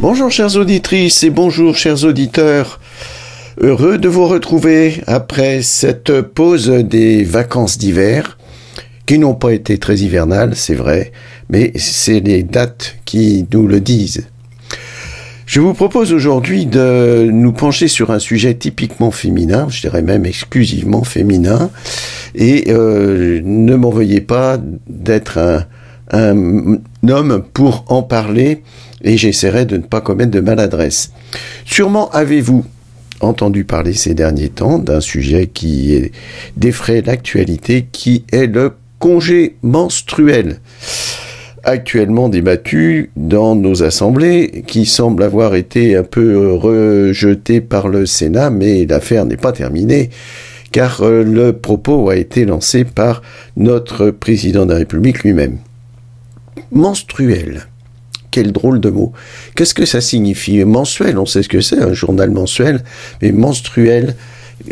Bonjour chères auditrices et bonjour chers auditeurs. Heureux de vous retrouver après cette pause des vacances d'hiver qui n'ont pas été très hivernales, c'est vrai, mais c'est les dates qui nous le disent. Je vous propose aujourd'hui de nous pencher sur un sujet typiquement féminin, je dirais même exclusivement féminin, et euh, ne m'en veuillez pas d'être un, un homme pour en parler et j'essaierai de ne pas commettre de maladresse. Sûrement avez-vous entendu parler ces derniers temps d'un sujet qui défraie l'actualité, qui est le congé menstruel actuellement débattu dans nos assemblées, qui semble avoir été un peu rejeté par le Sénat, mais l'affaire n'est pas terminée, car euh, le propos a été lancé par notre président de la République lui-même. Menstruel. Quel drôle de mot. Qu'est-ce que ça signifie Mensuel, on sait ce que c'est, un journal mensuel, mais menstruel,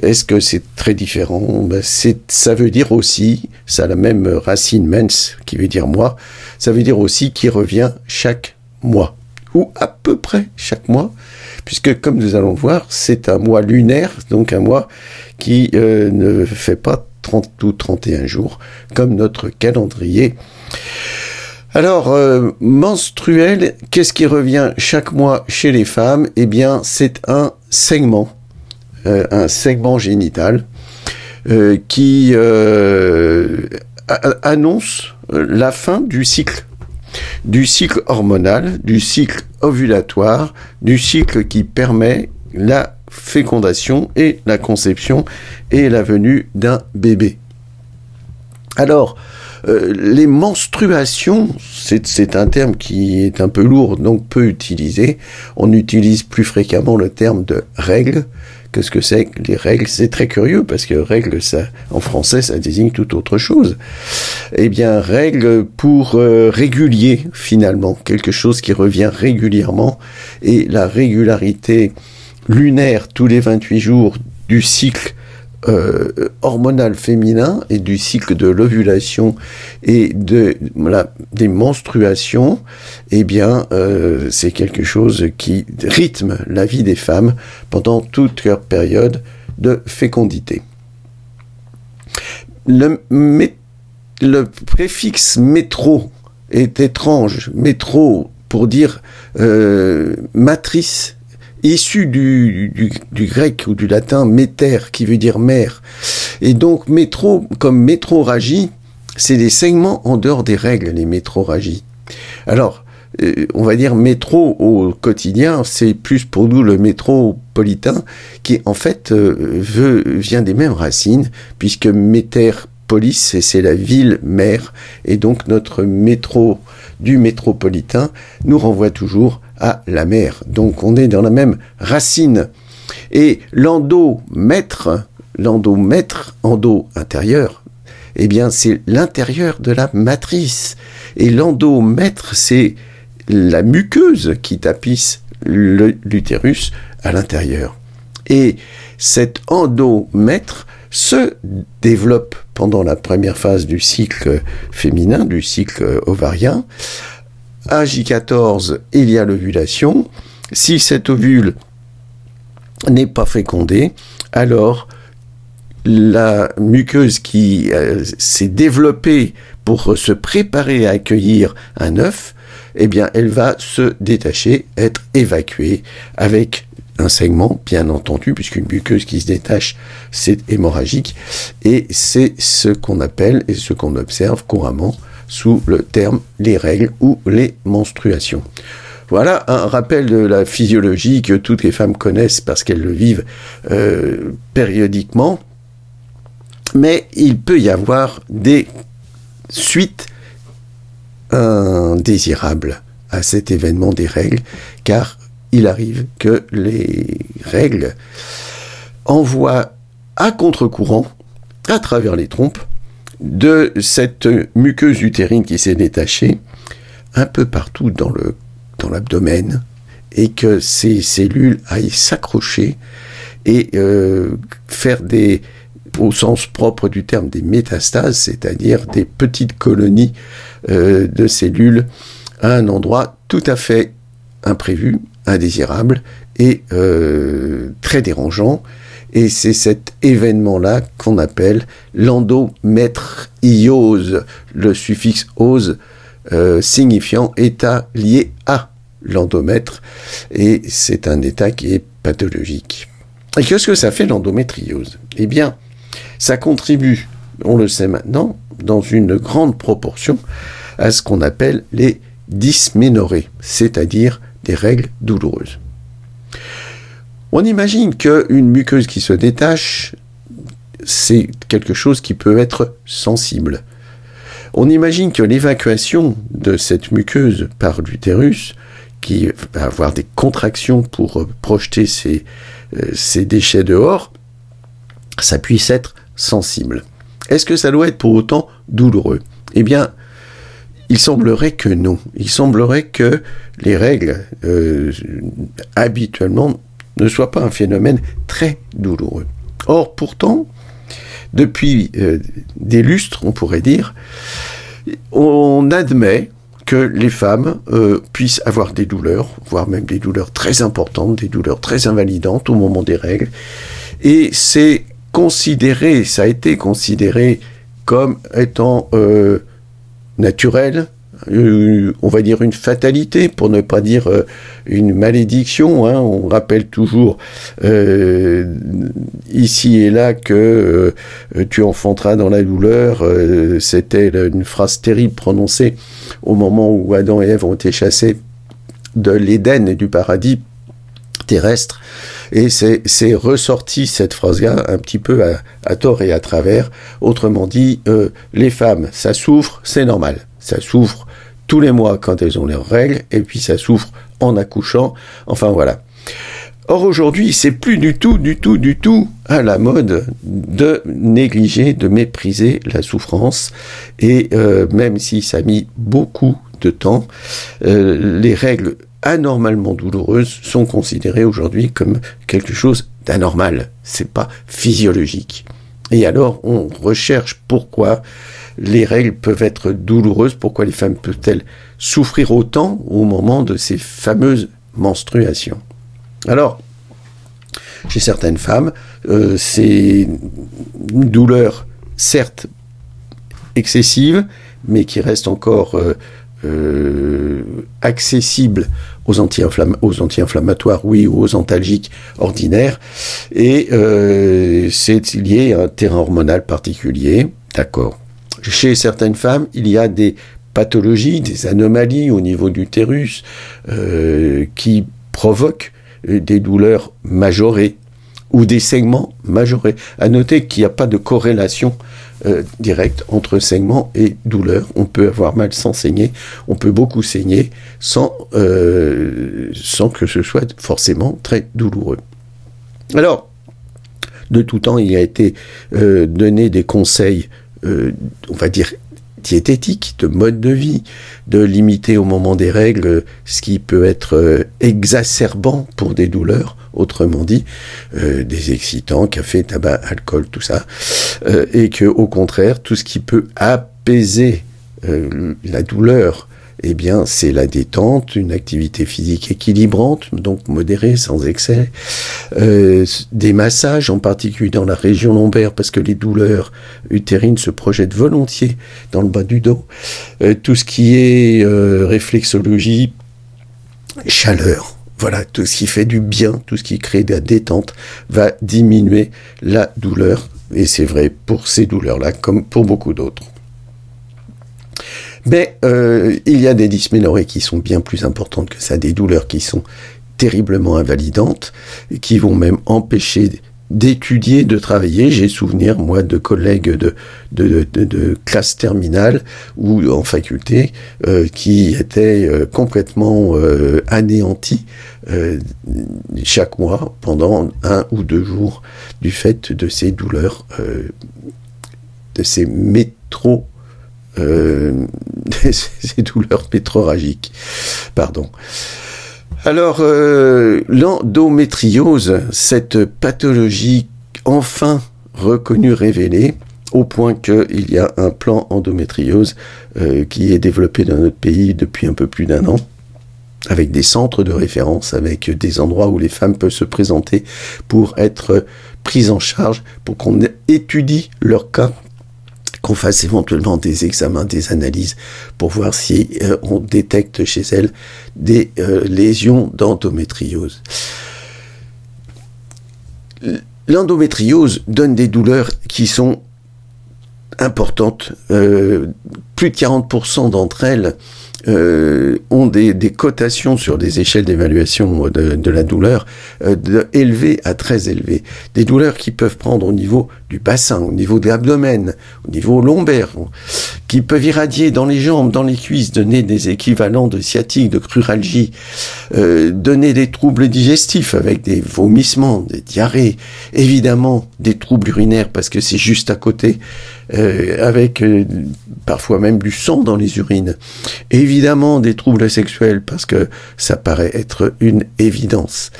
est-ce que c'est très différent? Ben, Ça veut dire aussi, ça a la même racine mens, qui veut dire moi, ça veut dire aussi qui revient chaque mois, ou à peu près chaque mois, puisque comme nous allons voir, c'est un mois lunaire, donc un mois qui euh, ne fait pas 30 ou 31 jours, comme notre calendrier. Alors, euh, menstruel, qu'est-ce qui revient chaque mois chez les femmes? Eh bien, c'est un segment, euh, un segment génital euh, qui annonce la fin du cycle, du cycle hormonal, du cycle ovulatoire, du cycle qui permet la fécondation et la conception et la venue d'un bébé. Alors, euh, les menstruations, c'est un terme qui est un peu lourd, donc peu utilisé. On utilise plus fréquemment le terme de règles. Qu'est-ce que c'est les règles? C'est très curieux parce que règles, ça, en français, ça désigne tout autre chose. Eh bien, règles pour euh, régulier, finalement, quelque chose qui revient régulièrement. Et la régularité lunaire tous les 28 jours du cycle euh, hormonal féminin et du cycle de l'ovulation et de des menstruations, eh bien, euh, c'est quelque chose qui rythme la vie des femmes pendant toute leur période de fécondité. Le, le préfixe métro est étrange. Métro pour dire euh, matrice issu du, grec ou du latin méter, qui veut dire mère. Et donc métro, comme métroragie, c'est des segments en dehors des règles, les métroragies. Alors, euh, on va dire métro au quotidien, c'est plus pour nous le métropolitain, qui en fait euh, veut, vient des mêmes racines, puisque métropolis, c'est la ville mère, et donc notre métro du métropolitain nous renvoie toujours à la mer. Donc on est dans la même racine. Et l'endomètre, l'endomètre, endo intérieur, eh bien c'est l'intérieur de la matrice. Et l'endomètre, c'est la muqueuse qui tapisse l'utérus à l'intérieur. Et cet endomètre se développe pendant la première phase du cycle féminin, du cycle ovarien, à J14, il y a l'ovulation. Si cet ovule n'est pas fécondé, alors la muqueuse qui euh, s'est développée pour se préparer à accueillir un œuf, eh bien, elle va se détacher, être évacuée avec un segment, bien entendu, puisqu'une muqueuse qui se détache, c'est hémorragique, et c'est ce qu'on appelle et ce qu'on observe couramment sous le terme les règles ou les menstruations. Voilà un rappel de la physiologie que toutes les femmes connaissent parce qu'elles le vivent euh, périodiquement. Mais il peut y avoir des suites indésirables à cet événement des règles, car il arrive que les règles envoient à contre-courant, à travers les trompes, de cette muqueuse utérine qui s'est détachée un peu partout dans l'abdomen et que ces cellules aillent s'accrocher et euh, faire des au sens propre du terme des métastases, c'est-à-dire des petites colonies euh, de cellules à un endroit tout à fait imprévu, indésirable et euh, très dérangeant. Et c'est cet événement-là qu'on appelle l'endométriose, le suffixe ose euh, signifiant état lié à l'endomètre. Et c'est un état qui est pathologique. Et qu'est-ce que ça fait l'endométriose? Eh bien, ça contribue, on le sait maintenant, dans une grande proportion à ce qu'on appelle les dysménorrhées, c'est-à-dire des règles douloureuses. On imagine qu'une muqueuse qui se détache, c'est quelque chose qui peut être sensible. On imagine que l'évacuation de cette muqueuse par l'utérus, qui va avoir des contractions pour projeter ces, euh, déchets dehors, ça puisse être sensible. Est-ce que ça doit être pour autant douloureux? Eh bien, il semblerait que non. Il semblerait que les règles, euh, habituellement, ne soient pas un phénomène très douloureux. Or, pourtant, depuis euh, des lustres, on pourrait dire, on admet que les femmes euh, puissent avoir des douleurs, voire même des douleurs très importantes, des douleurs très invalidantes au moment des règles. Et c'est considéré, ça a été considéré comme étant naturel, euh, on va dire une fatalité, pour ne pas dire euh, une malédiction. Hein. On rappelle toujours euh, ici et là que tu enfanteras dans la douleur. C'était une phrase terrible prononcée au moment où Adam et Ève ont été chassés de l'Éden et du paradis terrestre. Et c'est ressorti cette phrase-là un petit peu à, tort et à travers. Autrement dit, les femmes, ça souffre, c'est normal. Ça souffre tous les mois quand elles ont leurs règles, et puis ça souffre en accouchant. Enfin voilà. Or aujourd'hui, c'est plus du tout, du tout, du tout à la mode de négliger, de mépriser la souffrance. Et euh, même si ça a mis beaucoup de temps, euh, les règles anormalement douloureuses sont considérées aujourd'hui comme quelque chose d'anormal. C'est pas physiologique. Et alors, on recherche pourquoi les règles peuvent être douloureuses, pourquoi les femmes peuvent-elles souffrir autant au moment de ces fameuses menstruations? Alors, chez certaines femmes, euh, c'est une douleur certes excessive, mais qui reste encore euh, euh, accessible aux anti-inflammatoires, oui, ou aux antalgiques ordinaires. Et c'est lié à un terrain hormonal particulier, d'accord. Chez certaines femmes, il y a des pathologies, des anomalies au niveau du l'utérus euh, qui provoquent des douleurs majorées ou des segments majorés. À noter qu'il n'y a pas de corrélation euh, directe entre saignement et douleur. On peut avoir mal sans saigner, on peut beaucoup saigner euh, sans que ce soit forcément très douloureux. Alors, de tout temps, il a été donné des conseils euh, on va dire, diététique, de mode de vie, de limiter au moment des règles ce qui peut être euh, exacerbant pour des douleurs, autrement dit, euh, des excitants, café, tabac, alcool, tout ça, et que au contraire, tout ce qui peut apaiser la douleur eh bien, c'est la détente, une activité physique équilibrante, donc modérée, sans excès, euh, des massages, en particulier dans la région lombaire, parce que les douleurs utérines se projettent volontiers dans le bas du dos, euh, tout ce qui est euh, réflexologie, chaleur, voilà, tout ce qui fait du bien, tout ce qui crée de la détente, va diminuer la douleur, et c'est vrai pour ces douleurs-là comme pour beaucoup d'autres. Mais euh, il y a des dysménorrhées qui sont bien plus importantes que ça, des douleurs qui sont terriblement invalidantes, qui vont même empêcher d'étudier, de travailler. J'ai souvenir, moi, de collègues de, de, de, de classe terminale ou en faculté euh, qui étaient euh, complètement euh, anéantis euh, chaque mois pendant un ou deux jours du fait de ces douleurs, de ces métros euh, ces douleurs pétroragiques. Pardon. Alors, euh, l'endométriose, cette pathologie enfin reconnue, révélée, au point qu'il y a un plan endométriose euh, qui est développé dans notre pays depuis un peu plus d'un an. avec des centres de référence, avec des endroits où les femmes peuvent se présenter pour être prises en charge, pour qu'on étudie leur cas qu'on fasse éventuellement des examens, des analyses pour voir si euh, on détecte chez elles des euh, lésions d'endométriose. L'endométriose donne des douleurs qui sont importantes. Euh, plus de 40% d'entre elles ont des, cotations sur des échelles d'évaluation de, la douleur de élevées à très élevées. Des douleurs qui peuvent prendre au niveau du bassin, au niveau de l'abdomen, au niveau lombaire, qui peuvent irradier dans les jambes, dans les cuisses, donner des équivalents de sciatique, de cruralgie, euh, donner des troubles digestifs avec des vomissements, des diarrhées, évidemment des troubles urinaires parce que c'est juste à côté, euh, avec euh, parfois même du sang dans les urines. Évidemment des troubles sexuels parce que ça paraît être une évidence.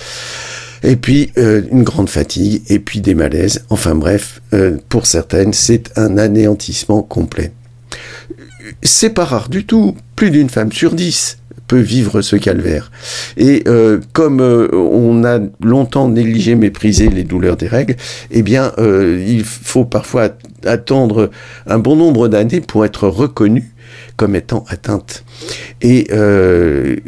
Et puis euh, une grande fatigue, et puis des malaises. Enfin bref, euh, pour certaines, c'est un anéantissement complet. C'est pas rare du tout. Plus d'une femme sur dix peut vivre ce calvaire. Et euh, comme on a longtemps négligé, méprisé les douleurs des règles, eh bien, il faut parfois attendre un bon nombre d'années pour être reconnu comme étant atteinte. Et le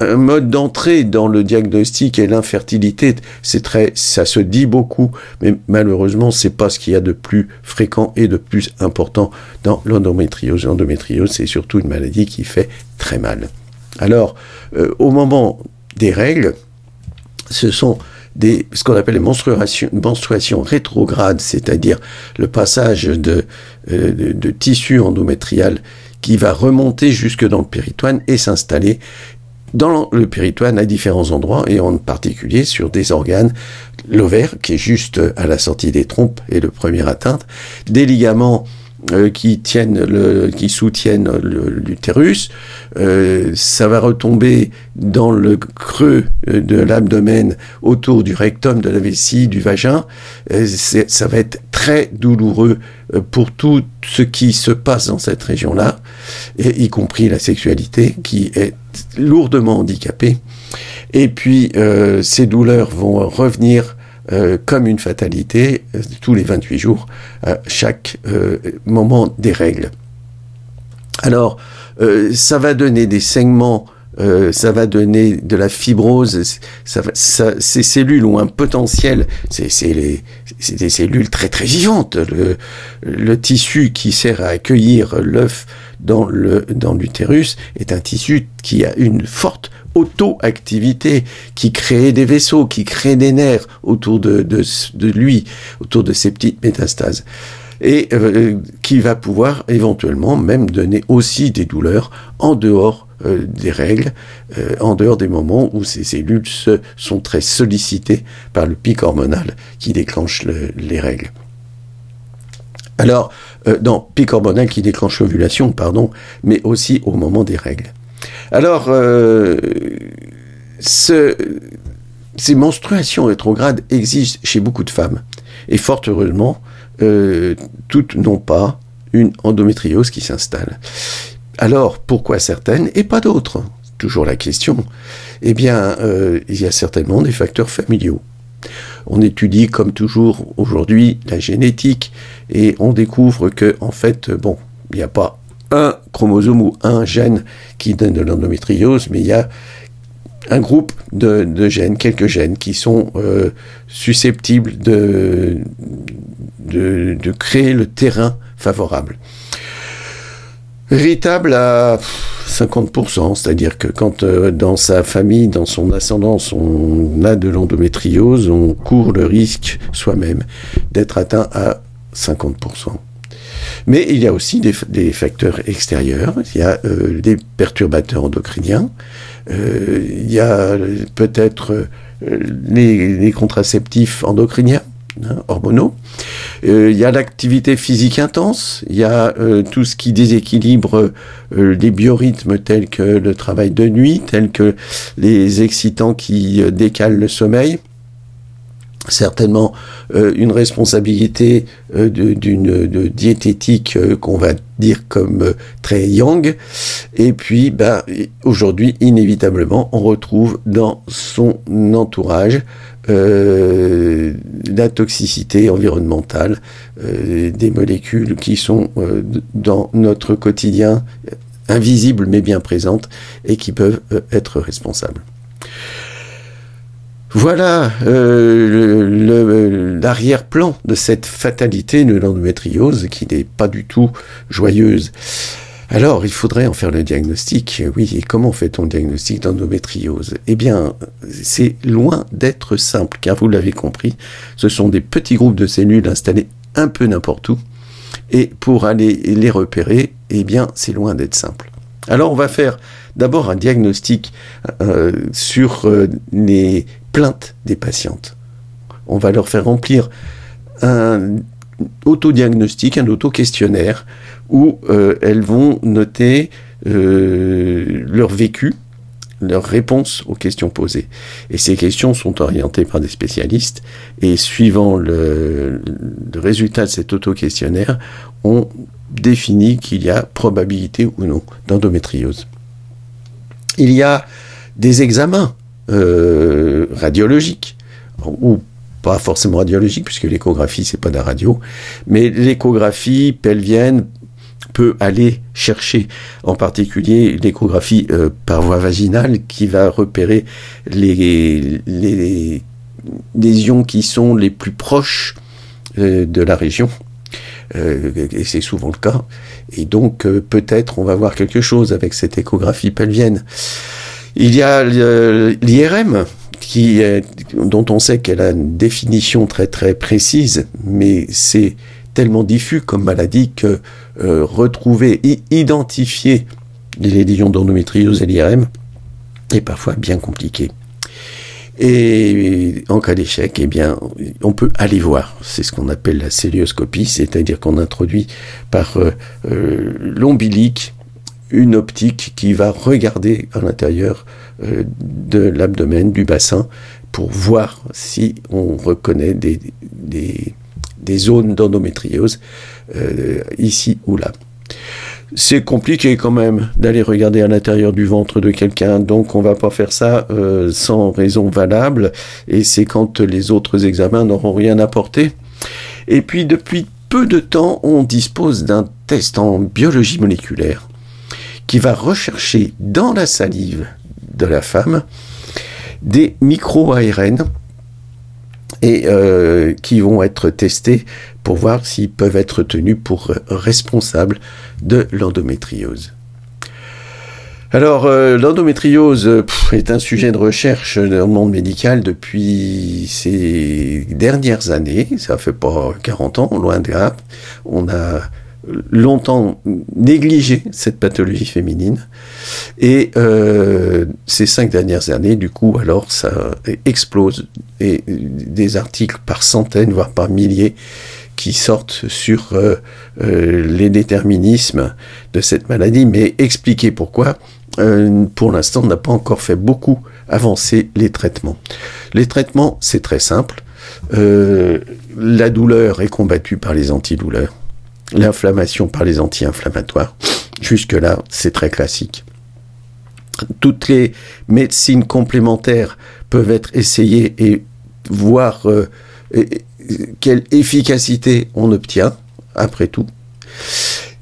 un mode d'entrée dans le diagnostic et l'infertilité, c'est très, ça se dit beaucoup, mais malheureusement, c'est pas ce qu'il y a de plus fréquent et de plus important dans l'endométriose. L'endométriose, c'est surtout une maladie qui fait très mal. Alors, euh, au moment des règles, ce sont des, ce qu'on appelle les menstruations, rétrogrades, c'est-à-dire le passage euh, de tissu endométrial qui va remonter jusque dans le péritoine et s'installer dans le péritoine à différents endroits et en particulier sur des organes, l'ovaire qui est juste à la sortie des trompes et le premier atteinte, des ligaments euh, qui tiennent le, qui soutiennent l'utérus, euh, ça va retomber dans le creux de l'abdomen autour du rectum, de la vessie, du vagin. Euh, ça va être très douloureux euh, pour tout ce qui se passe dans cette région-là, y compris la sexualité qui est lourdement handicapée. Et puis euh, ces douleurs vont revenir euh, comme une fatalité euh, tous les 28 jours à chaque euh, moment des règles. Alors, ça va donner des saignements ça va donner de la fibrose. Ces cellules ont un potentiel. C'est des cellules très très vivantes. Le, tissu qui sert à accueillir l'œuf dans l'utérus est un tissu qui a une forte auto-activité, qui crée des vaisseaux, qui crée des nerfs autour de, de, lui, autour de ces petites métastases et euh, qui va pouvoir éventuellement même donner aussi des douleurs en dehors euh, des règles, euh, en dehors des moments où ces cellules se, sont très sollicitées par le pic hormonal qui déclenche le, les règles. Alors, non, pic hormonal qui déclenche l'ovulation, pardon, mais aussi au moment des règles. Alors, euh, ce, ces menstruations rétrogrades existent chez beaucoup de femmes. Et fort heureusement, euh, toutes n'ont pas une endométriose qui s'installe. Alors, pourquoi certaines et pas d'autres? Toujours la question. Eh bien, euh, il y a certainement des facteurs familiaux. On étudie, comme toujours aujourd'hui, la génétique et on découvre que, en fait, bon, il n'y a pas un chromosome ou un gène qui donne de l'endométriose, mais il y a un groupe de, gènes, quelques gènes, qui sont euh, susceptibles de, créer le terrain favorable. Véritable à 50%, c'est-à-dire que quand euh, dans sa famille, dans son ascendance, on a de l'endométriose, on court le risque soi-même d'être atteint à 50%. Mais il y a aussi des, facteurs extérieurs, il y a euh, des perturbateurs endocriniens, euh, il y a peut-être euh, les, contraceptifs endocriniens, hein, hormonaux, il y a l'activité physique intense, il y a tout ce qui déséquilibre les biorhythmes tels que le travail de nuit, tels que les excitants qui décalent le sommeil. Certainement euh, une responsabilité euh, d'une diététique euh, qu'on va dire comme très yang. Et puis bah, aujourd'hui inévitablement on retrouve dans son entourage la toxicité environnementale des molécules qui sont dans notre quotidien invisibles mais bien présentes et qui peuvent être responsables voilà euh, l'arrière-plan de cette fatalité de l'endométriose qui n'est pas du tout joyeuse. Alors, il faudrait en faire le diagnostic. Oui, et comment fait-on le diagnostic d'endométriose? Eh bien, c'est loin d'être simple, car vous l'avez compris, ce sont des petits groupes de cellules installés un peu n'importe où. Et pour aller les repérer, eh bien, c'est loin d'être simple. Alors, on va faire d'abord un diagnostic euh, sur euh, les plaintes des patientes. On va leur faire remplir un autodiagnostic, un auto-questionnaire, où euh, elles vont noter euh, leur vécu, leurs réponses aux questions posées. Et ces questions sont orientées par des spécialistes, et suivant le, le résultat de cet auto-questionnaire, on définit qu'il y a probabilité ou non d'endométriose. Il y a des examens euh, radiologique, ou pas forcément radiologique, puisque l'échographie, c'est pas de la radio, mais l'échographie pelvienne peut aller chercher en particulier l'échographie euh, par voie vaginale qui va repérer les, les lésions qui sont les plus proches euh, de la région. et c'est souvent le cas. Et donc peut-être on va voir quelque chose avec cette échographie pelvienne. Il y a l'IRM, dont on sait qu'elle a une définition très très précise, mais c'est tellement diffus comme maladie que euh, retrouver, identifier les lésions d'endométriose et l'IRM est parfois bien compliqué. Et en cas d'échec, eh bien, on peut aller voir. C'est ce qu'on appelle la célioscopie, c'est-à-dire qu'on introduit par euh, euh, l'ombilique une optique qui va regarder à l'intérieur euh, de l'abdomen, du bassin, pour voir si on reconnaît des, zones d'endométriose euh, ici ou là. C'est compliqué quand même d'aller regarder à l'intérieur du ventre de quelqu'un, donc on va pas faire ça euh, sans raison valable, et c'est quand les autres examens n'auront rien apporté. Et puis depuis peu de temps, on dispose d'un test en biologie moléculaire qui va rechercher dans la salive de la femme des micro-ARN et euh, qui vont être testés pour voir s'ils peuvent être tenus pour responsables de l'endométriose. Alors, euh, l'endométriose est un sujet de recherche dans le monde médical depuis ces dernières années. Ça fait pas 40 ans, loin de là. On a longtemps négligé cette pathologie féminine. Et euh, ces cinq dernières années, du coup, alors ça explose. Et des articles par centaines, voire par milliers, qui sortent sur euh, euh, les déterminismes de cette maladie. Mais expliquer pourquoi, pour l'instant, on n'a pas encore fait beaucoup avancer les traitements. Les traitements, c'est très simple. la douleur est combattue par les antidouleurs l'inflammation par les anti-inflammatoires. Jusque-là, c'est très classique. Toutes les médecines complémentaires peuvent être essayées et voir euh, quelle efficacité on obtient, après tout.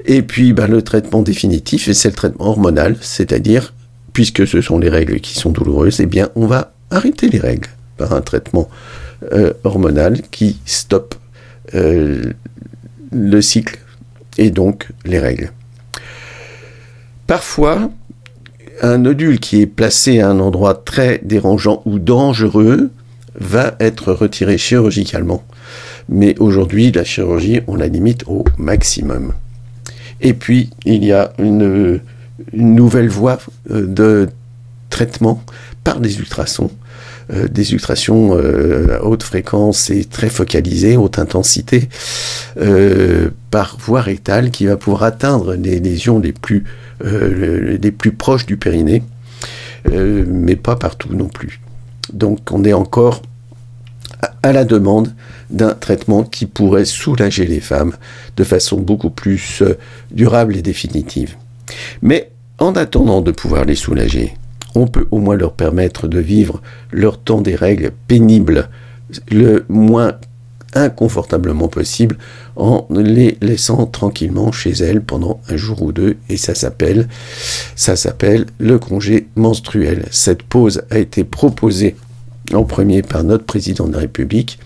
Et puis, ben, le traitement définitif, c'est le traitement hormonal, c'est-à-dire, puisque ce sont les règles qui sont douloureuses, eh bien, on va arrêter les règles par un traitement euh, hormonal qui stoppe euh, le cycle et donc les règles. Parfois, un nodule qui est placé à un endroit très dérangeant ou dangereux va être retiré chirurgicalement. Mais aujourd'hui, la chirurgie, on la limite au maximum. Et puis, il y a une, nouvelle voie euh, de traitement par des ultrasons euh, des ultrations euh, à haute fréquence et très focalisées, haute intensité, euh, par voie rectale qui va pouvoir atteindre les lésions les plus, les plus proches du périnée, mais pas partout non plus. Donc on est encore à la demande d'un traitement qui pourrait soulager les femmes de façon beaucoup plus durable et définitive. Mais en attendant de pouvoir les soulager, on peut au moins leur permettre de vivre leur temps des règles pénibles le moins inconfortablement possible en les laissant tranquillement chez elles pendant un jour ou deux. Et ça s'appelle ça s'appelle le congé menstruel. Cette pause a été proposée en premier par notre président de la République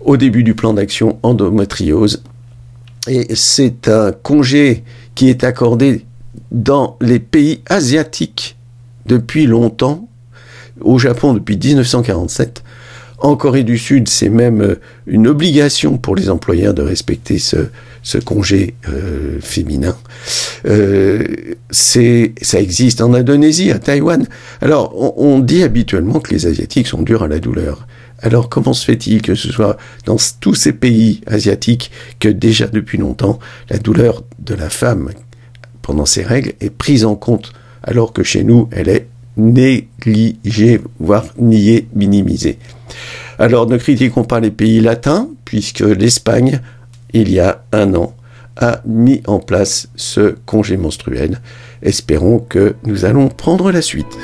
au début du plan d'action endométriose. Et c'est un congé qui est accordé dans les pays asiatiques depuis longtemps, au Japon depuis 1947, en Corée du Sud, c'est même euh, une obligation pour les employeurs de respecter ce, ce congé euh, féminin. Euh, ça existe en Indonésie, à Taïwan. Alors, on, on, dit habituellement que les Asiatiques sont durs à la douleur. Alors, comment se fait-il que ce soit dans tous ces pays asiatiques que déjà depuis longtemps, la douleur de la femme pendant ses règles est prise en compte, alors que chez nous, elle est négligée, voire niée, minimisée. Alors ne critiquons pas les pays latins, puisque l'Espagne, il y a un an, a mis en place ce congé menstruel. Espérons que nous allons prendre la suite.